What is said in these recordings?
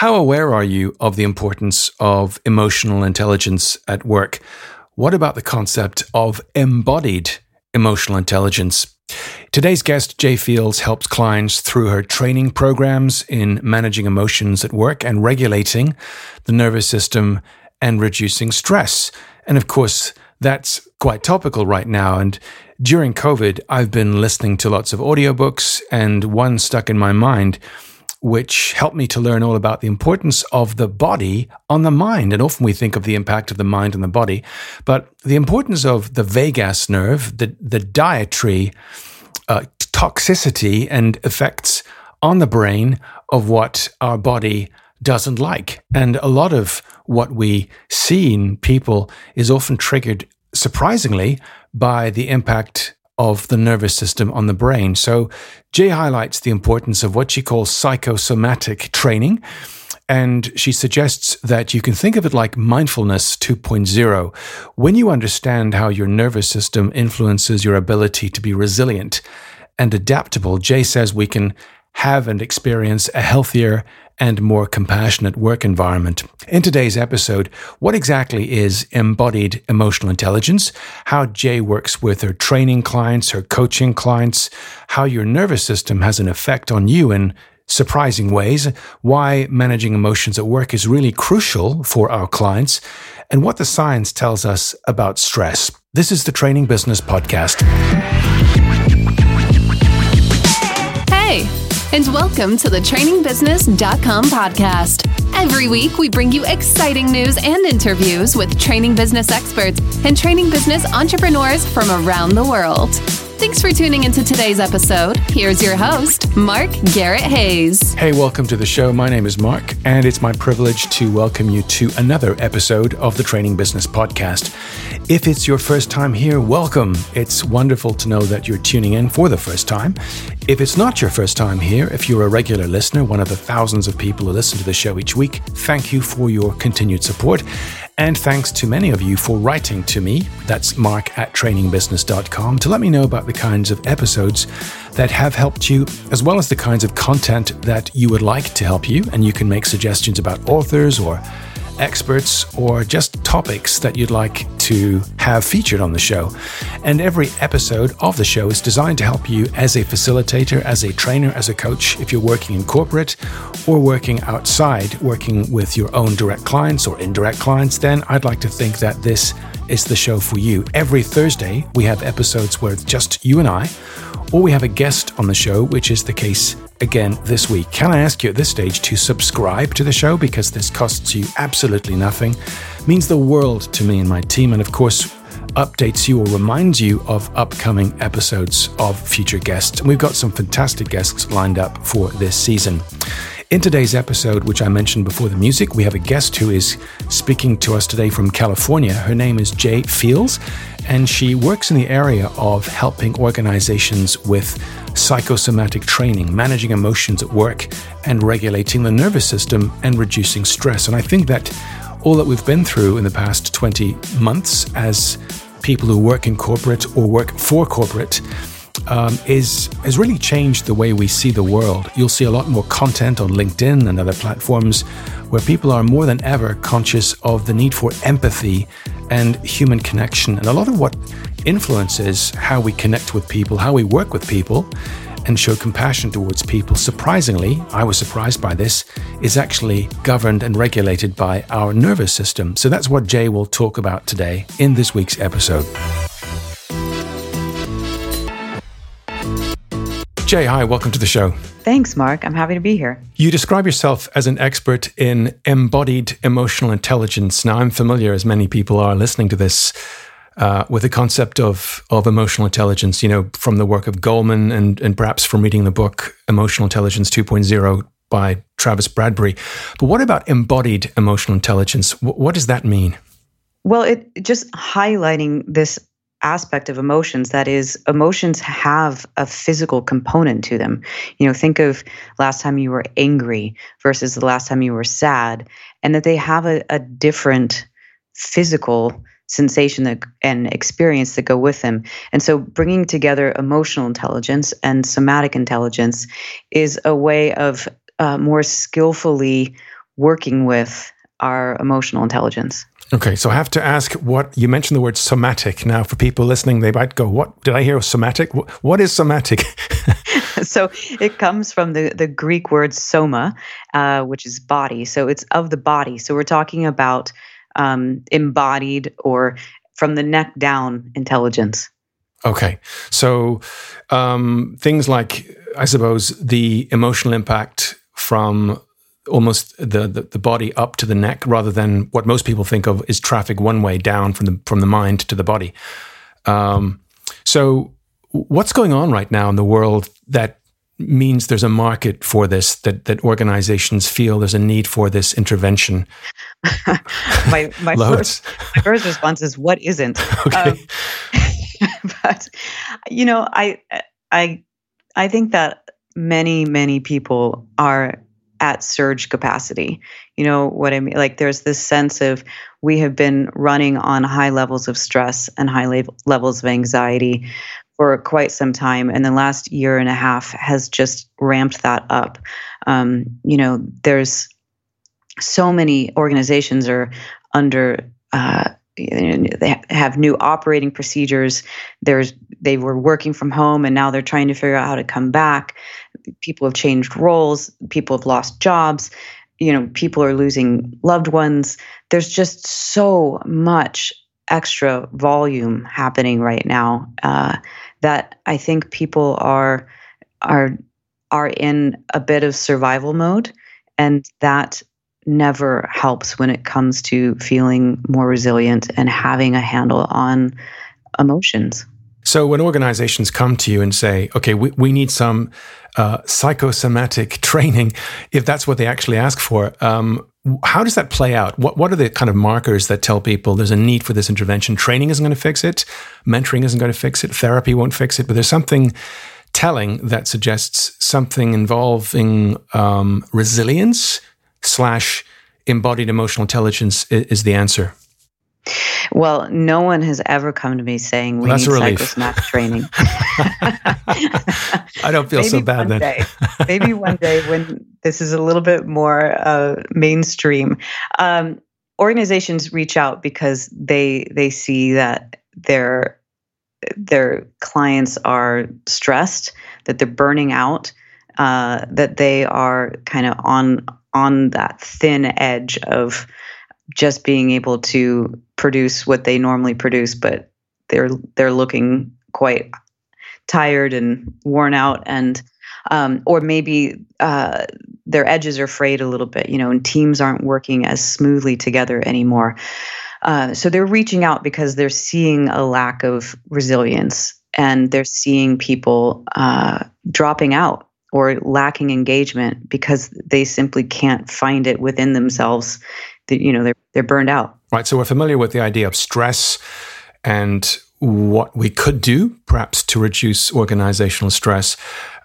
how aware are you of the importance of emotional intelligence at work? What about the concept of embodied emotional intelligence? Today's guest, Jay Fields, helps clients through her training programs in managing emotions at work and regulating the nervous system and reducing stress. And of course, that's quite topical right now. And during COVID, I've been listening to lots of audiobooks, and one stuck in my mind, which helped me to learn all about the importance of the body on the mind. And often we think of the impact of the mind on the body, but the importance of the vagus nerve, the, the dietary uh, toxicity and effects on the brain of what our body doesn't like. And a lot of what we see in people is often triggered, surprisingly, by the impact of the nervous system on the brain. So Jay highlights the importance of what she calls psychosomatic training. And she suggests that you can think of it like mindfulness 2.0. When you understand how your nervous system influences your ability to be resilient and adaptable, Jay says we can have and experience a healthier and more compassionate work environment. In today's episode, what exactly is embodied emotional intelligence, how Jay works with her training clients, her coaching clients, how your nervous system has an effect on you in surprising ways, why managing emotions at work is really crucial for our clients, and what the science tells us about stress. This is the Training Business Podcast. Hey and welcome to the trainingbusiness.com podcast. Every week, we bring you exciting news and interviews with training business experts and training business entrepreneurs from around the world. Thanks for tuning into today's episode. Here's your host, Mark Garrett Hayes. Hey, welcome to the show. My name is Mark, and it's my privilege to welcome you to another episode of the Training Business Podcast. If it's your first time here, welcome. It's wonderful to know that you're tuning in for the first time. If it's not your first time here, if you're a regular listener, one of the thousands of people who listen to the show each week, thank you for your continued support. And thanks to many of you for writing to me. That's mark at trainingbusiness.com to let me know about the kinds of episodes that have helped you, as well as the kinds of content that you would like to help you. And you can make suggestions about authors or experts or just topics that you'd like to have featured on the show. And every episode of the show is designed to help you as a facilitator, as a trainer, as a coach, if you're working in corporate or working outside, working with your own direct clients or indirect clients, then I'd like to think that this is the show for you. Every Thursday, we have episodes where it's just you and I, or we have a guest on the show, which is the case again this week. Can I ask you at this stage to subscribe to the show because this costs you absolutely nothing, means the world to me and my team, and of course, updates you or reminds you of upcoming episodes of future guests. We've got some fantastic guests lined up for this season. In today's episode, which I mentioned before the music, we have a guest who is speaking to us today from California. Her name is Jay Fields, and she works in the area of helping organizations with psychosomatic training, managing emotions at work, and regulating the nervous system and reducing stress. And I think that all that we've been through in the past 20 months as people who work in corporate or work for corporate um, is has really changed the way we see the world. You'll see a lot more content on LinkedIn and other platforms where people are more than ever conscious of the need for empathy and human connection. And a lot of what influences how we connect with people, how we work with people, and show compassion towards people, surprisingly, I was surprised by this, is actually governed and regulated by our nervous system. So that's what Jay will talk about today in this week's episode. Jay, hi, welcome to the show. Thanks, Mark. I'm happy to be here. You describe yourself as an expert in embodied emotional intelligence. Now, I'm familiar, as many people are listening to this, uh, with the concept of, of emotional intelligence, you know, from the work of Goleman and, and perhaps from reading the book Emotional Intelligence 2.0 by Travis Bradberry. But what about embodied emotional intelligence? W- what does that mean? Well, it just highlighting this aspect of emotions that is emotions have a physical component to them you know think of last time you were angry versus the last time you were sad and that they have a, a different physical sensation that, and experience that go with them and so bringing together emotional intelligence and somatic intelligence is a way of uh, more skillfully working with our emotional intelligence. Okay, so I have to ask what you mentioned the word somatic. Now, for people listening, they might go, What did I hear? Somatic? What is somatic? so it comes from the, the Greek word soma, uh, which is body. So it's of the body. So we're talking about um, embodied or from the neck down intelligence. Okay. So um, things like, I suppose, the emotional impact from almost the, the, the body up to the neck rather than what most people think of is traffic one way down from the from the mind to the body. Um, so what's going on right now in the world that means there's a market for this that that organizations feel there's a need for this intervention my my first, my first response is what isn't okay. Um, but you know i i i think that many many people are at surge capacity. You know what I mean? Like there's this sense of we have been running on high levels of stress and high le- levels of anxiety for quite some time. And the last year and a half has just ramped that up. Um, you know, there's so many organizations are under uh, they have new operating procedures. There's they were working from home and now they're trying to figure out how to come back. People have changed roles people have lost jobs you know people are losing loved ones. There's just so much extra volume happening right now uh, that i think people are are are in a bit of survival mode and that never helps when it comes to feeling more resilient and having a handle on emotions. So, when organizations come to you and say, okay, we, we need some uh, psychosomatic training, if that's what they actually ask for, um, how does that play out? What, what are the kind of markers that tell people there's a need for this intervention? Training isn't going to fix it, mentoring isn't going to fix it, therapy won't fix it, but there's something telling that suggests something involving um, resilience slash embodied emotional intelligence is, the answer? Well, no one has ever come to me saying we well, need psychosomatic training. I don't feel so bad then. Day, maybe one day when this is a little bit more uh, mainstream, um, organizations reach out because they they see that their their clients are stressed, that they're burning out, uh, that they are kind of on on that thin edge of just being able to produce what they normally produce, but they're they're looking quite tired and worn out, and um, or maybe uh, their edges are frayed a little bit, you know, and teams aren't working as smoothly together anymore. Uh, so they're reaching out because they're seeing a lack of resilience and they're seeing people uh, dropping out or lacking engagement because they simply can't find it within themselves that you know they're they're burned out. Right so we're familiar with the idea of stress and what we could do perhaps to reduce organizational stress.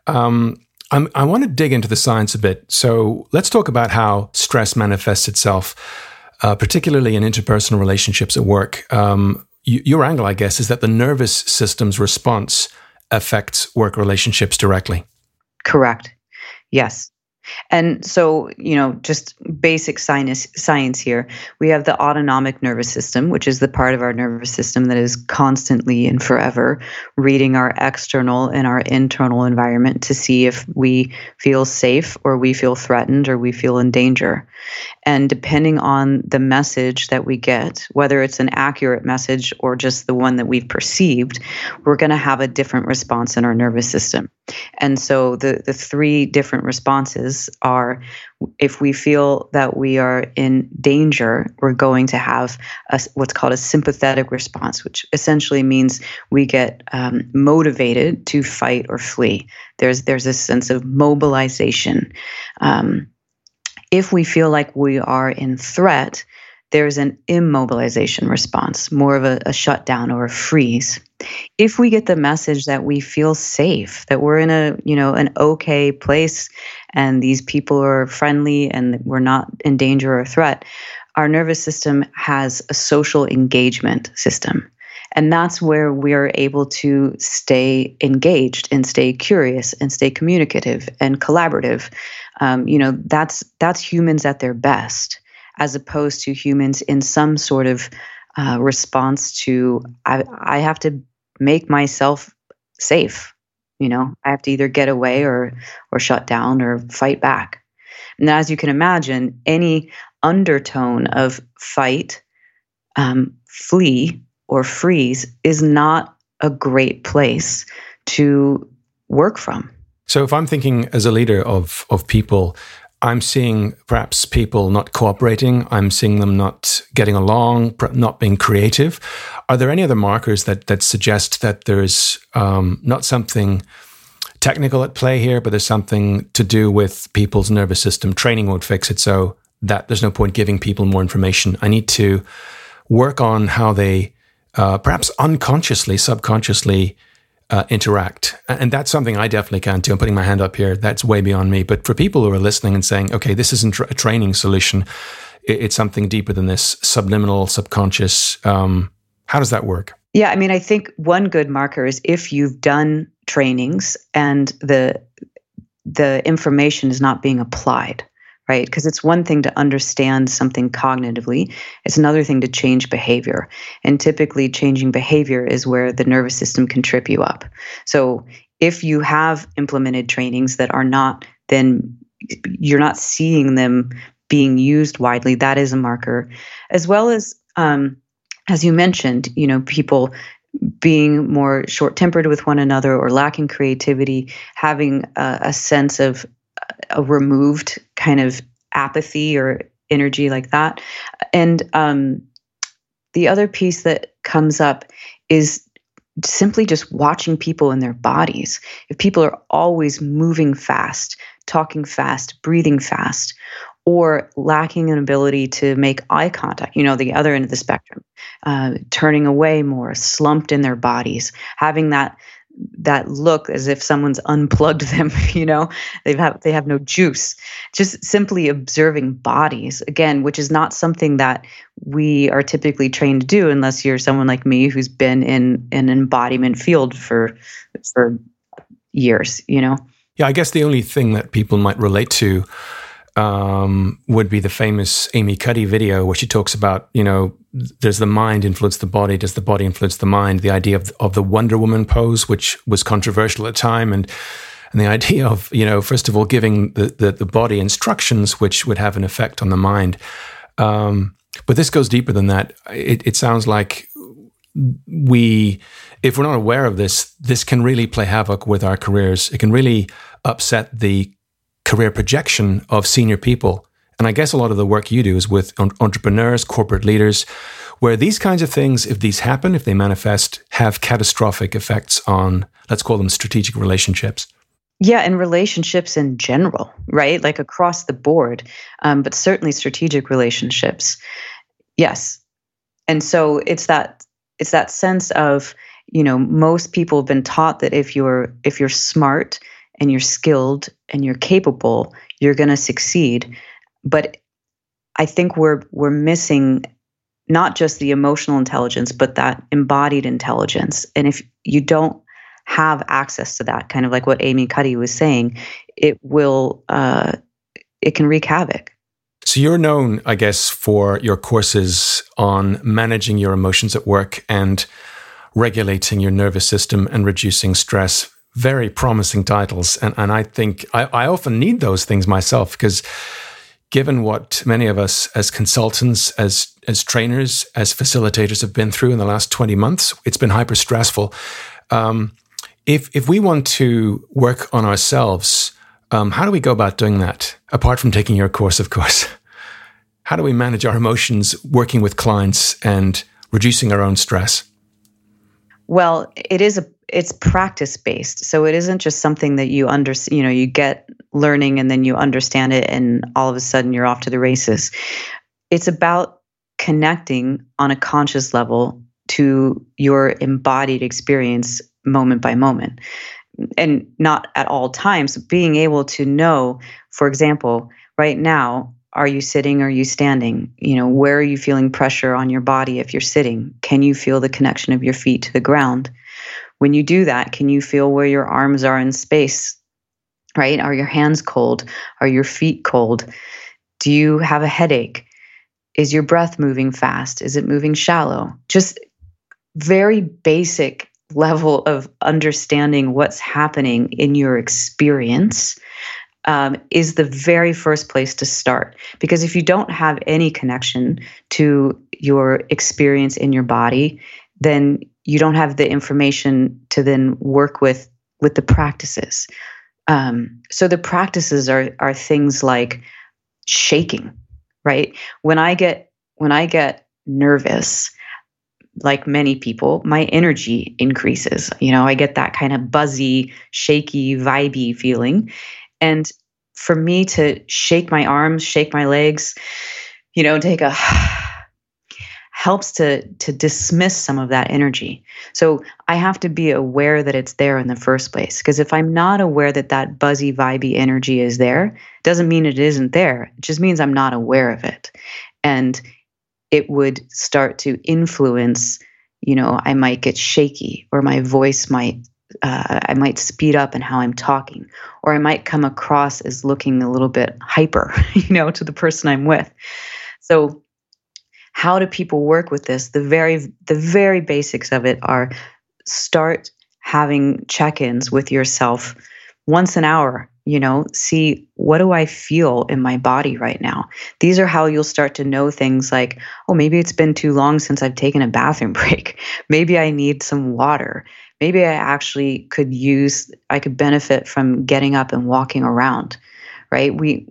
Um, i want to dig into the science a bit. So let's talk about how stress manifests itself uh, particularly in interpersonal relationships at work. Um, your angle i guess is that the nervous system's response affects work relationships directly Correct. Yes. And so, you know, just basic science science here. We have the autonomic nervous system, which is the part of our nervous system that is constantly and forever reading our external and our internal environment to see if we feel safe or we feel threatened or we feel in danger. And depending on the message that we get, whether it's an accurate message or just the one that we've perceived, we're going to have a different response in our nervous system. And so the the three different responses are if we feel that we are in danger, we're going to have a, what's called a sympathetic response, which essentially means we get um, motivated to fight or flee. There's there's a sense of mobilization. Um, if we feel like we are in threat, there's an immobilization response, more of a, a, shutdown or a freeze. If we get the message that we feel safe, that we're in a you know an okay place, and these people are friendly and we're not in danger or threat, our nervous system has a social engagement system. And that's where we're able to stay engaged and stay curious and stay communicative and collaborative. Um, you know, that's that's humans at their best, as opposed to humans in some sort of uh, response to I, I have to make myself safe. You know, I have to either get away or or shut down or fight back. And as you can imagine, any undertone of fight, um, flee, or freeze is not a great place to work from. So, if I'm thinking as a leader of of people, I'm seeing perhaps people not cooperating. I'm seeing them not getting along, not being creative. Are there any other markers that that suggest that there's um, not something technical at play here, but there's something to do with people's nervous system? Training won't fix it. So that there's no point giving people more information. I need to work on how they uh, perhaps unconsciously, subconsciously uh, interact. And that's something I definitely can't do. I'm putting my hand up here. That's way beyond me. But for people who are listening and saying, okay, this isn't a training solution, it's something deeper than this, subliminal, subconscious. Um, how does that work? Yeah, I mean, I think one good marker is if you've done trainings and the the information is not being applied right? Because it's one thing to understand something cognitively, it's another thing to change behavior. And typically, changing behavior is where the nervous system can trip you up. So, if you have implemented trainings that are not, then you're not seeing them being used widely. That is a marker, as well as, um, as you mentioned, you know, people being more short tempered with one another or lacking creativity, having a, a sense of a removed kind of apathy or energy like that. And um, the other piece that comes up is simply just watching people in their bodies. If people are always moving fast, talking fast, breathing fast, or lacking an ability to make eye contact, you know, the other end of the spectrum, uh, turning away more, slumped in their bodies, having that that look as if someone's unplugged them you know? They have they have no juice. Just simply observing bodies again which is not something that we are typically trained to do unless you're someone like me who's been in an embodiment field for for years you know? Yeah i guess the only thing that people might relate to um, would be the famous Amy Cuddy video where she talks about, you know, does the mind influence the body? Does the body influence the mind? The idea of, of the Wonder Woman pose, which was controversial at the time. And, and the idea of, you know, first of all, giving the, the, the body instructions, which would have an effect on the mind. Um, but this goes deeper than that. It, it sounds like we, if we're not aware of this, this can really play havoc with our careers. It can really upset the career projection of senior people. And I guess a lot of the work you do is with entrepreneurs, corporate leaders, where these kinds of things, if these happen, if they manifest, have catastrophic effects on, let's call them strategic relationships. Yeah, and relationships in general, right? Like across the board, um, but certainly strategic relationships. Yes, and so it's that it's that sense of you know most people have been taught that if you're if you're smart and you're skilled and you're capable, you're going to succeed. But I think we're we're missing not just the emotional intelligence, but that embodied intelligence. And if you don't have access to that, kind of like what Amy Cuddy was saying, it will uh, it can wreak havoc. So you're known, I guess, for your courses on managing your emotions at work and regulating your nervous system and reducing stress very promising titles. And, and I think I, I often need those things myself because given what many of us as consultants, as, as trainers, as facilitators have been through in the last 20 months, it's been hyper stressful. Um, if, if we want to work on ourselves, um, how do we go about doing that? Apart from taking your course, of course. How do we manage our emotions working with clients and reducing our own stress? Well, it is a it's practice based. So it isn't just something that you under you know you get learning and then you understand it and all of a sudden you're off to the races. It's about connecting on a conscious level to your embodied experience moment by moment. And not at all times, being able to know, for example, right now, are you sitting or are you standing you know where are you feeling pressure on your body if you're sitting can you feel the connection of your feet to the ground when you do that can you feel where your arms are in space right? Are your hands cold? Are your feet cold? Do you have a headache? Is your breath moving fast? Is it moving shallow? Just very basic level of understanding what's happening in your experience um, is the very first place to start. Because if you don't have any connection to your experience in your body, then you don't have the information to then work with with the practices. Um, so the practices are are things like shaking, right? When I get when I get nervous, like many people, my energy increases. You know, I get that kind of buzzy, shaky, vibey feeling. And for me to shake my arms, shake my legs, you know, take a helps to to dismiss some of that energy. So I have to be aware that it's there in the first place because if I'm not aware that that buzzy vibey energy is there, doesn't mean it isn't there. It just means I'm not aware of it. And it would start to influence you know i might get shaky or my voice might uh, i might speed up in how i'm talking or i might come across as looking a little bit hyper you know to the person i'm with so how do people work with this? The very the very basics of it are start having check-ins with yourself once an hour you know see what do i feel in my body right now? These are how you'll start to know things like oh maybe it's been too long since i've taken a bathroom break. Maybe i need some water. Maybe i actually could use i could benefit from getting up and walking around right? We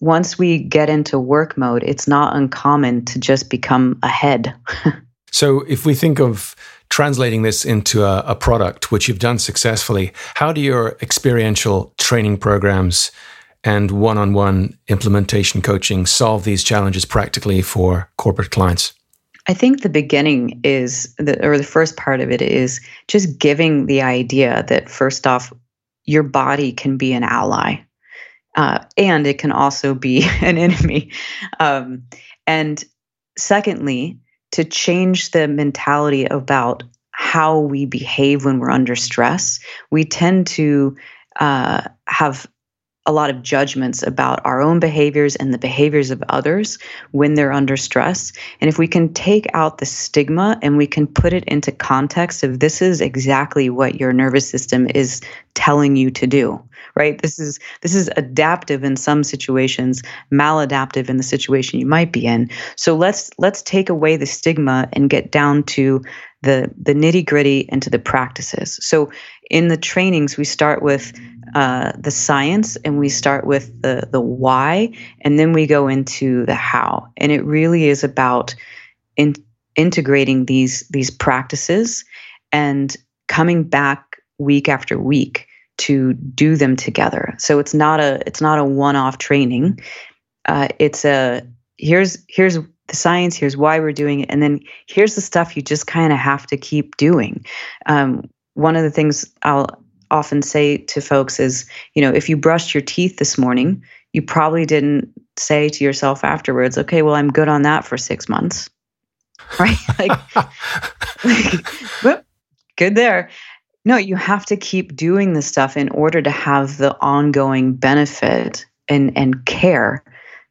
once we get into work mode it's not uncommon to just become ahead so if we think of translating this into a, a, product, which you've done successfully, how do your experiential training programs and one on one implementation coaching solve these challenges practically for corporate clients? I think the beginning is, the, or the first part of it is just giving the idea that first off, your body can be an ally. Uh, and it can also be an enemy. Um, and secondly, to change the mentality about how we behave when we're under stress. We tend to uh, have a lot of judgments about our own behaviors and the behaviors of others when they're under stress. And if we can take out the stigma and we can put it into context of this is exactly what your nervous system is telling you to do, right? This is this is adaptive in some situations, maladaptive in the situation you might be in. So let's let's take away the stigma and get down to the the nitty gritty and to the practices. So in the trainings, we start with uh, the science and we start with the the why, and then we go into the how. And it really is about in, integrating these these practices and coming back week after week to do them together. So it's not a it's not a one off training. Uh, it's a here's here's the science, here's why we're doing it, and then here's the stuff you just kind of have to keep doing. Um, one of the things I'll often say to folks is, you know, if you brushed your teeth this morning, you probably didn't say to yourself afterwards, okay, well, I'm good on that for six months. Right? like, like whoop, good there. No, you have to keep doing this stuff in order to have the ongoing benefit and, and care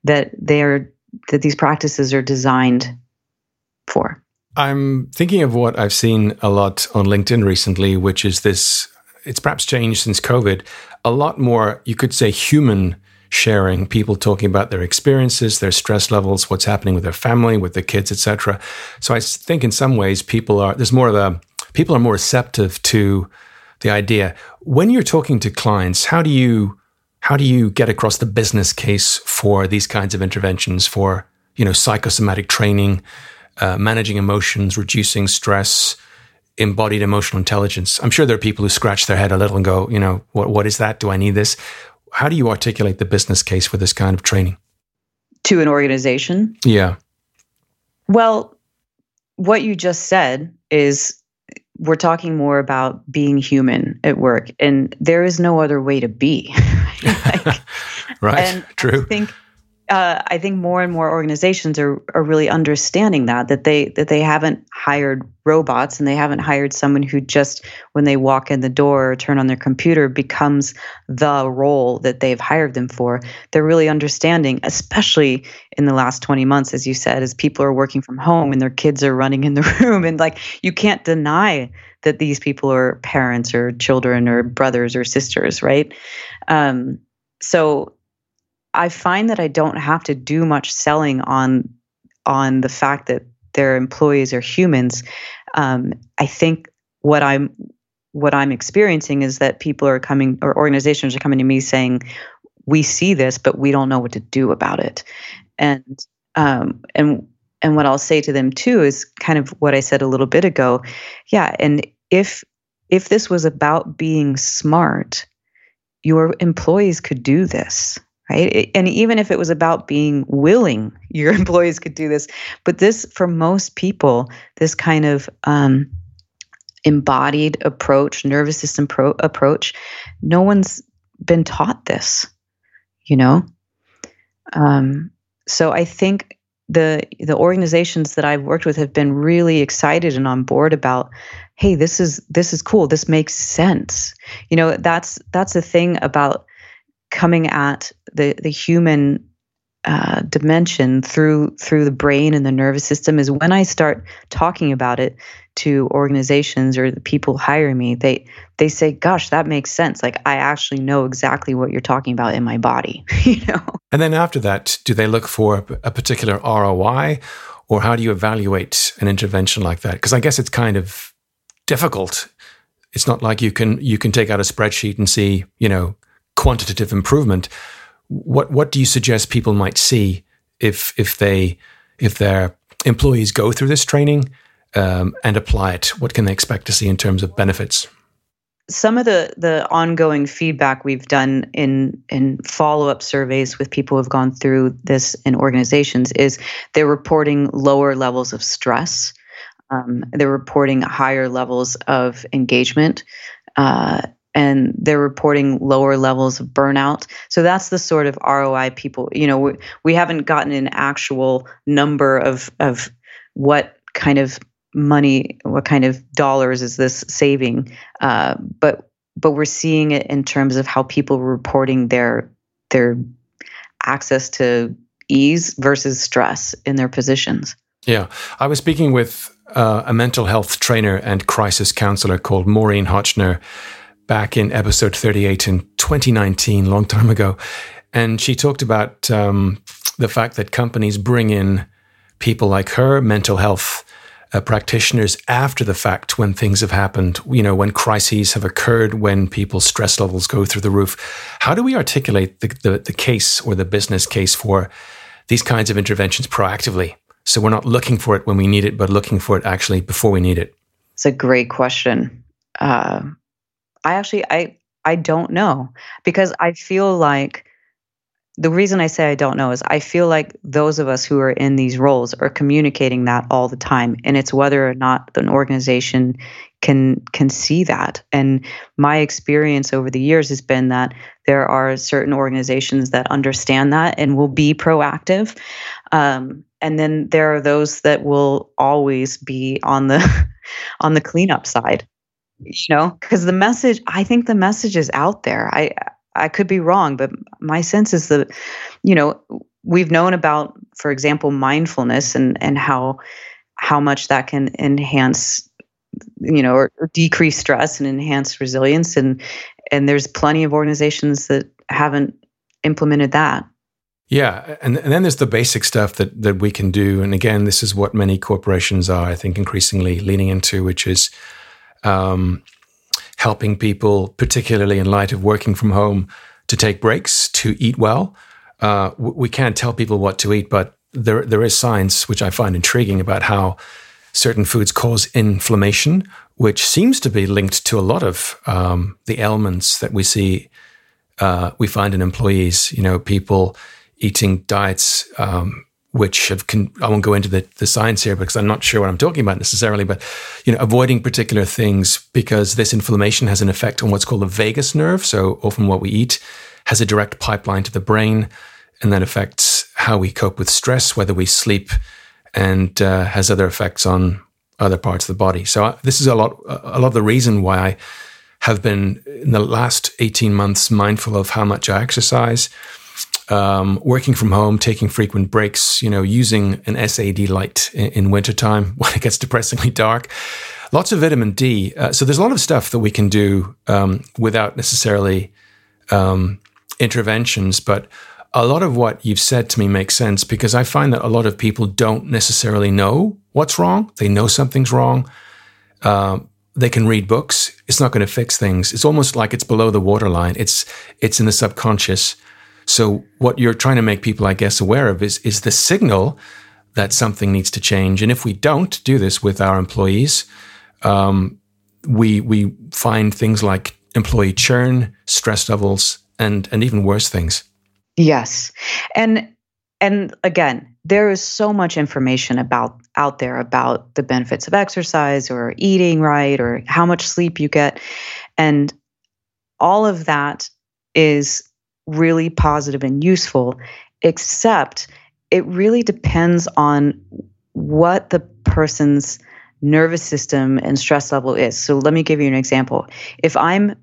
that they're that these practices are designed for. I'm thinking of what I've seen a lot on LinkedIn recently, which is this it's perhaps changed since COVID, a lot more, you could say, human sharing, people talking about their experiences, their stress levels, what's happening with their family, with their kids, etc. So I think in some ways people are there's more of a people are more receptive to the idea. When you're talking to clients, how do you how do you get across the business case for these kinds of interventions for you know psychosomatic training, uh, managing emotions, reducing stress, embodied emotional intelligence? I'm sure there are people who scratch their head a little and go, you know, what what is that? Do I need this? How do you articulate the business case for this kind of training to an organization? Yeah. Well, what you just said is we're talking more about being human at work and there is no other way to be. Like, right. and true. i think uh, I think more and more organizations are are really understanding that that they that they haven't hired robots and they haven't hired someone who just when they walk in the door or turn on their computer becomes the role that they've hired them for. They're really understanding, especially in the last 20 months, as you said, as people are working from home and their kids are running in the room, and like you can't deny that these people are parents or children or brothers or sisters, right? Um, so I find that I don't have to do much selling on on the fact that their employees are humans. Um, I think what I'm what I'm experiencing is that people are coming or organizations are coming to me saying, "We see this, but we don't know what to do about it," and um, and and what I'll say to them too is kind of what I said a little bit ago. Yeah, and if if this was about being smart, your employees could do this right? And even if it was about being willing, your employees could do this. But this, for most people, this kind of um, embodied approach, nervous system pro- approach, no one's been taught this, you know? Um, so I think the the organizations that I've worked with have been really excited and on board about hey this is this is cool this makes sense you know that's that's the thing about coming at the the human uh, dimension through through the brain and the nervous system is when I start talking about it to organizations or the people hiring me, they they say, "Gosh, that makes sense. Like I actually know exactly what you're talking about in my body." you know. And then after that, do they look for a particular ROI, or how do you evaluate an intervention like that? Because I guess it's kind of difficult. It's not like you can you can take out a spreadsheet and see, you know, quantitative improvement. What what do you suggest people might see if if they if their employees go through this training um, and apply it? What can they expect to see in terms of benefits? Some of the the ongoing feedback we've done in in follow up surveys with people who've gone through this in organizations is they're reporting lower levels of stress. Um, they're reporting higher levels of engagement. Uh, and they're reporting lower levels of burnout. So that's the sort of ROI people, you know, we, we haven't gotten an actual number of of what kind of money, what kind of dollars is this saving, uh, but but we're seeing it in terms of how people are reporting their their access to ease versus stress in their positions. Yeah, I was speaking with uh, a mental health trainer and crisis counselor called Maureen Hotchner back in episode 38 in 2019, long time ago. And she talked about um, the fact that companies bring in people like her, mental health uh, practitioners, after the fact when things have happened, you know, when crises have occurred, when people's stress levels go through the roof. How do we articulate the, the, the case or the business case for these kinds of interventions proactively? So we're not looking for it when we need it, but looking for it actually before we need it. It's a great question. Uh, I actually I I don't know because I feel like the reason I say I don't know is I feel like those of us who are in these roles are communicating that all the time and it's whether or not an organization can can see that. And my experience over the years has been that there are certain organizations that understand that and will be proactive um, and then there are those that will always be on the on the cleanup side you know because the message i think the message is out there. I i could be wrong but my sense is that you know we've known about for example mindfulness and and how how much that can enhance you know or, or decrease stress and enhance resilience. And and there's plenty of organizations that haven't implemented that. Yeah, and, and then there's the basic stuff that that we can do, and again, this is what many corporations are, I think, increasingly leaning into, which is um, helping people, particularly in light of working from home, to take breaks, to eat well. Uh, we can't tell people what to eat, but there there is science which I find intriguing about how certain foods cause inflammation, which seems to be linked to a lot of um, the ailments that we see uh, we find in employees. You know, people eating diets um, which have con- I won't go into the, the science here because I'm not sure what I'm talking about necessarily, but you know, avoiding particular things because this inflammation has an effect on what's called the vagus nerve. So often what we eat has a direct pipeline to the brain and that affects how we cope with stress, whether we sleep, and uh, has other effects on other parts of the body. So uh, this is a lot, a lot of the reason why I have been in the last 18 months mindful of how much I exercise, um, working from home, taking frequent breaks, you know, using an SAD light in, in wintertime when it gets depressingly dark. Lots of vitamin D. Uh, so there's a lot of stuff that we can do um, without necessarily um, interventions, but a lot of what you've said to me makes sense because I find that a lot of people don't necessarily know what's wrong. They know something's wrong. Uh, they can read books. It's not going to fix things. It's almost like it's below the waterline. It's it's in the subconscious. So what you're trying to make people, I guess, aware of is is the signal that something needs to change. And if we don't do this with our employees, um, we we find things like employee churn, stress levels, and and even worse things. Yes. And and again, there is so much information about out there about the benefits of exercise or eating right or how much sleep you get. And all of that is really positive and useful, except it really depends on what the person's nervous system and stress level is. So let me give you an example. If I'm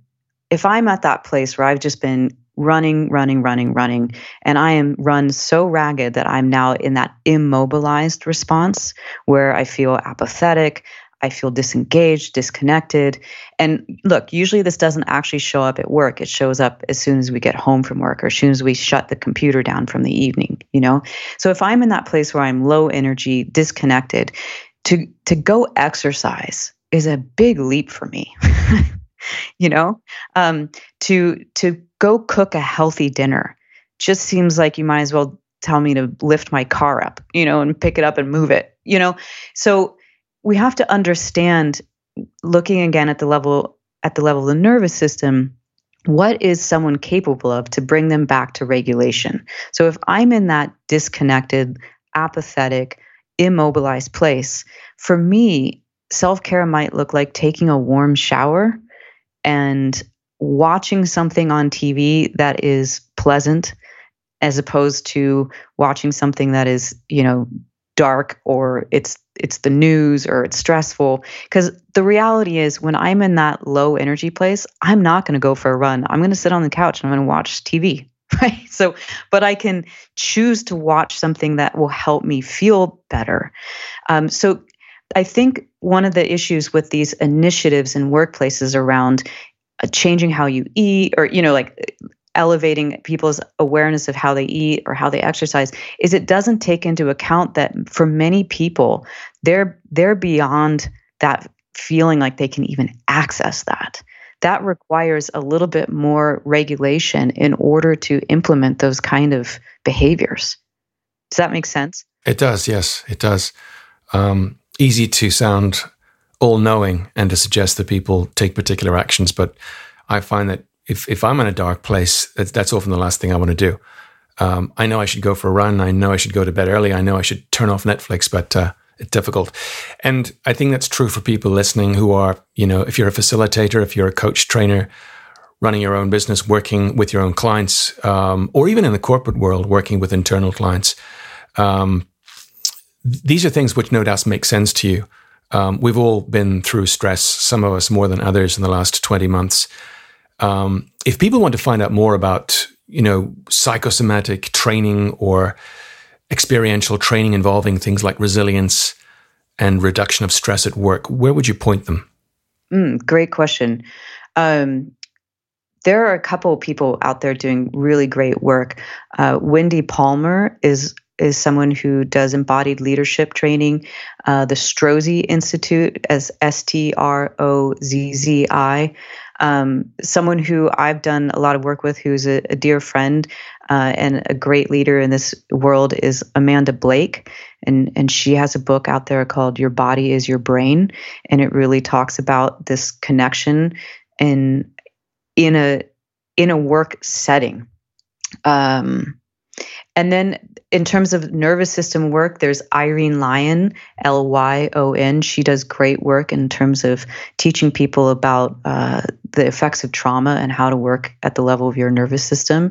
if I'm at that place where I've just been running, running, running, running. And I am run so ragged that I'm now in that immobilized response where I feel apathetic. I feel disengaged, disconnected. And look, usually this doesn't actually show up at work. It shows up as soon as we get home from work or as soon as we shut the computer down from the evening, you know? So if I'm in that place where I'm low energy, disconnected, to to go exercise is a big leap for me. you know um, to to go cook a healthy dinner just seems like you might as well tell me to lift my car up you know and pick it up and move it you know so we have to understand looking again at the level at the level of the nervous system what is someone capable of to bring them back to regulation? So if i'm in that disconnected apathetic immobilized place for me self-care might look like taking a warm shower and watching something on TV that is pleasant as opposed to watching something that is, you know, dark or it's it's the news or it's stressful. Because the reality is when i'm in that low energy place i'm not going to go for a run. I'm going to sit on the couch and i'm going to watch tv right? So but i can choose to watch something that will help me feel better. Um, so I think one of the issues with these initiatives in workplaces around uh, changing how you eat or, you know, like elevating people's awareness of how they eat or how they exercise is it doesn't take into account that for many people they're they're beyond that feeling like they can even access that. That requires a little bit more regulation in order to implement those kind of behaviors. Does that make sense? It does yes it does. Um, easy to sound all knowing and to suggest that people take particular actions. But I find that if, if I'm in a dark place, that's, that's often the last thing I want to do. Um, I know I should go for a run. I know I should go to bed early. I know I should turn off Netflix, but uh, it's difficult. And I think that's true for people listening who are, you know, if you're a facilitator, if you're a coach trainer, running your own business, working with your own clients, um, or even in the corporate world, working with internal clients. Um, these are things which no doubt make sense to you. Um, we've all been through stress, some of us more than others in the last 20 months. Um, if people want to find out more about, you know, psychosomatic training or experiential training involving things like resilience and reduction of stress at work, where would you point them? Mm, great question. Um, there are a couple of people out there doing really great work. Uh, Wendy Palmer is is someone who does embodied leadership training. Uh, the Strozzi Institute, as S T R O Z Z I, um, someone who I've done a lot of work with, who's a, a dear friend uh, and a great leader in this world, is Amanda Blake, and and she has a book out there called "Your Body Is Your Brain," and it really talks about this connection in in a in a work setting. Um, and then in terms of nervous system work, there's Irene Lyon, L Y O N. She does great work in terms of teaching people about uh, the effects of trauma and how to work at the level of your nervous system.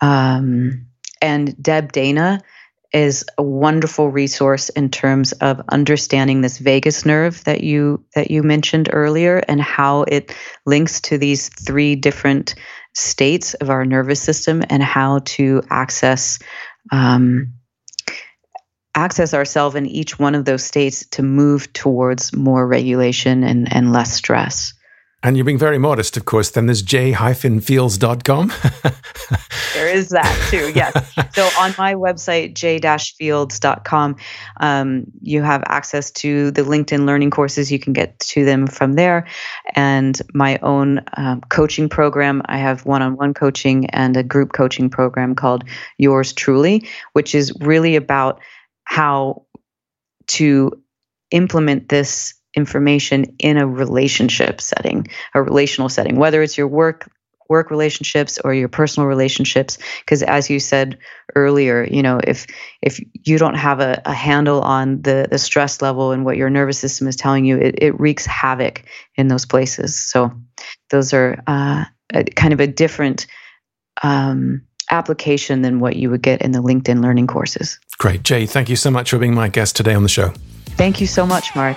Um, and Deb Dana is a wonderful resource in terms of understanding this vagus nerve that you that you mentioned earlier and how it links to these three different states of our nervous system and how to access um, access ourselves in each one of those states to move towards more regulation and, and less stress. And you're being very modest, of course. Then there's j-fields.com. there is that too, yes. So on my website, j-fields.com, um, you have access to the LinkedIn learning courses. You can get to them from there. And my own um, coaching program. I have one-on-one coaching and a group coaching program called Yours Truly, which is really about how to implement this information in a relationship setting, a relational setting, whether it's your work work relationships or your personal relationships. Because as you said earlier you know if if you don't have a, a, handle on the the stress level and what your nervous system is telling you it, it wreaks havoc in those places. So those are uh, a, kind of a different um, application than what you would get in the linkedin learning courses. Great. Jay thank you so much for being my guest today on the show. Thank you so much mark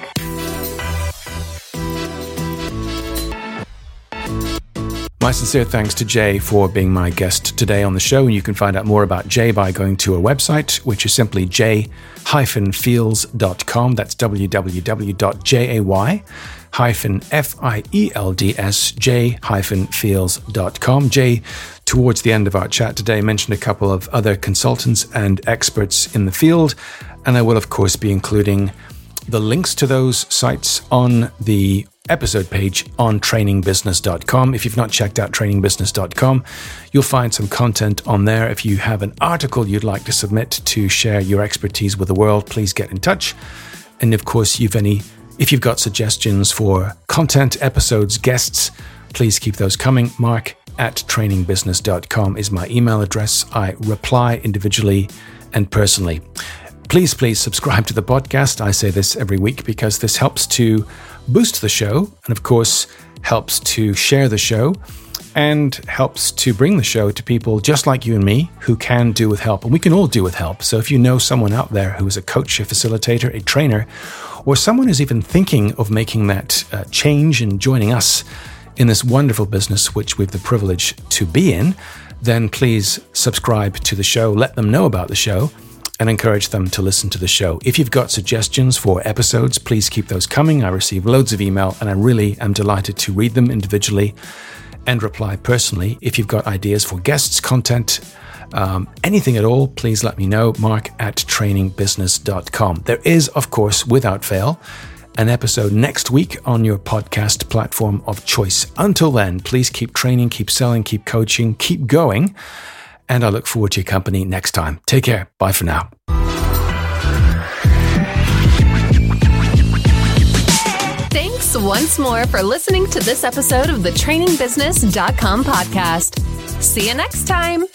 My sincere thanks to Jay for being my guest today on the show. And you can find out more about Jay by going to a website, which is simply j-fields.com. That's www.jay F-I-E-L-D-S j-fields.com. Jay, towards the end of our chat today, mentioned a couple of other consultants and experts in the field. And I will, of course, be including the links to those sites on the episode page on trainingbusiness.com. If you've not checked out trainingbusiness.com, you'll find some content on there. If you have an article you'd like to submit to share your expertise with the world, please get in touch. And of course, you've any if you've got suggestions for content, episodes, guests, please keep those coming. Mark at trainingbusiness.com is my email address. I reply individually and personally. Please, please subscribe to the podcast. I say this every week because this helps to boost the show and, of course, helps to share the show and helps to bring the show to people just like you and me who can do with help. And we can all do with help. So if you know someone out there who is a coach, a facilitator, a trainer, or someone who's even thinking of making that uh, change and joining us in this wonderful business, which we've the privilege to be in, then please subscribe to the show, let them know about the show and encourage them to listen to the show. If you've got suggestions for episodes, please keep those coming. I receive loads of email and I really am delighted to read them individually and reply personally. If you've got ideas for guests, content, um, anything at all, please let me know. Mark at trainingbusiness.com. There is, of course, without fail, an episode next week on your podcast platform of choice. Until then, please keep training, keep selling, keep coaching, keep going and I look forward to your company next time. Take care. Bye for now. Thanks once more for listening to this episode of the trainingbusiness.com podcast. See you next time.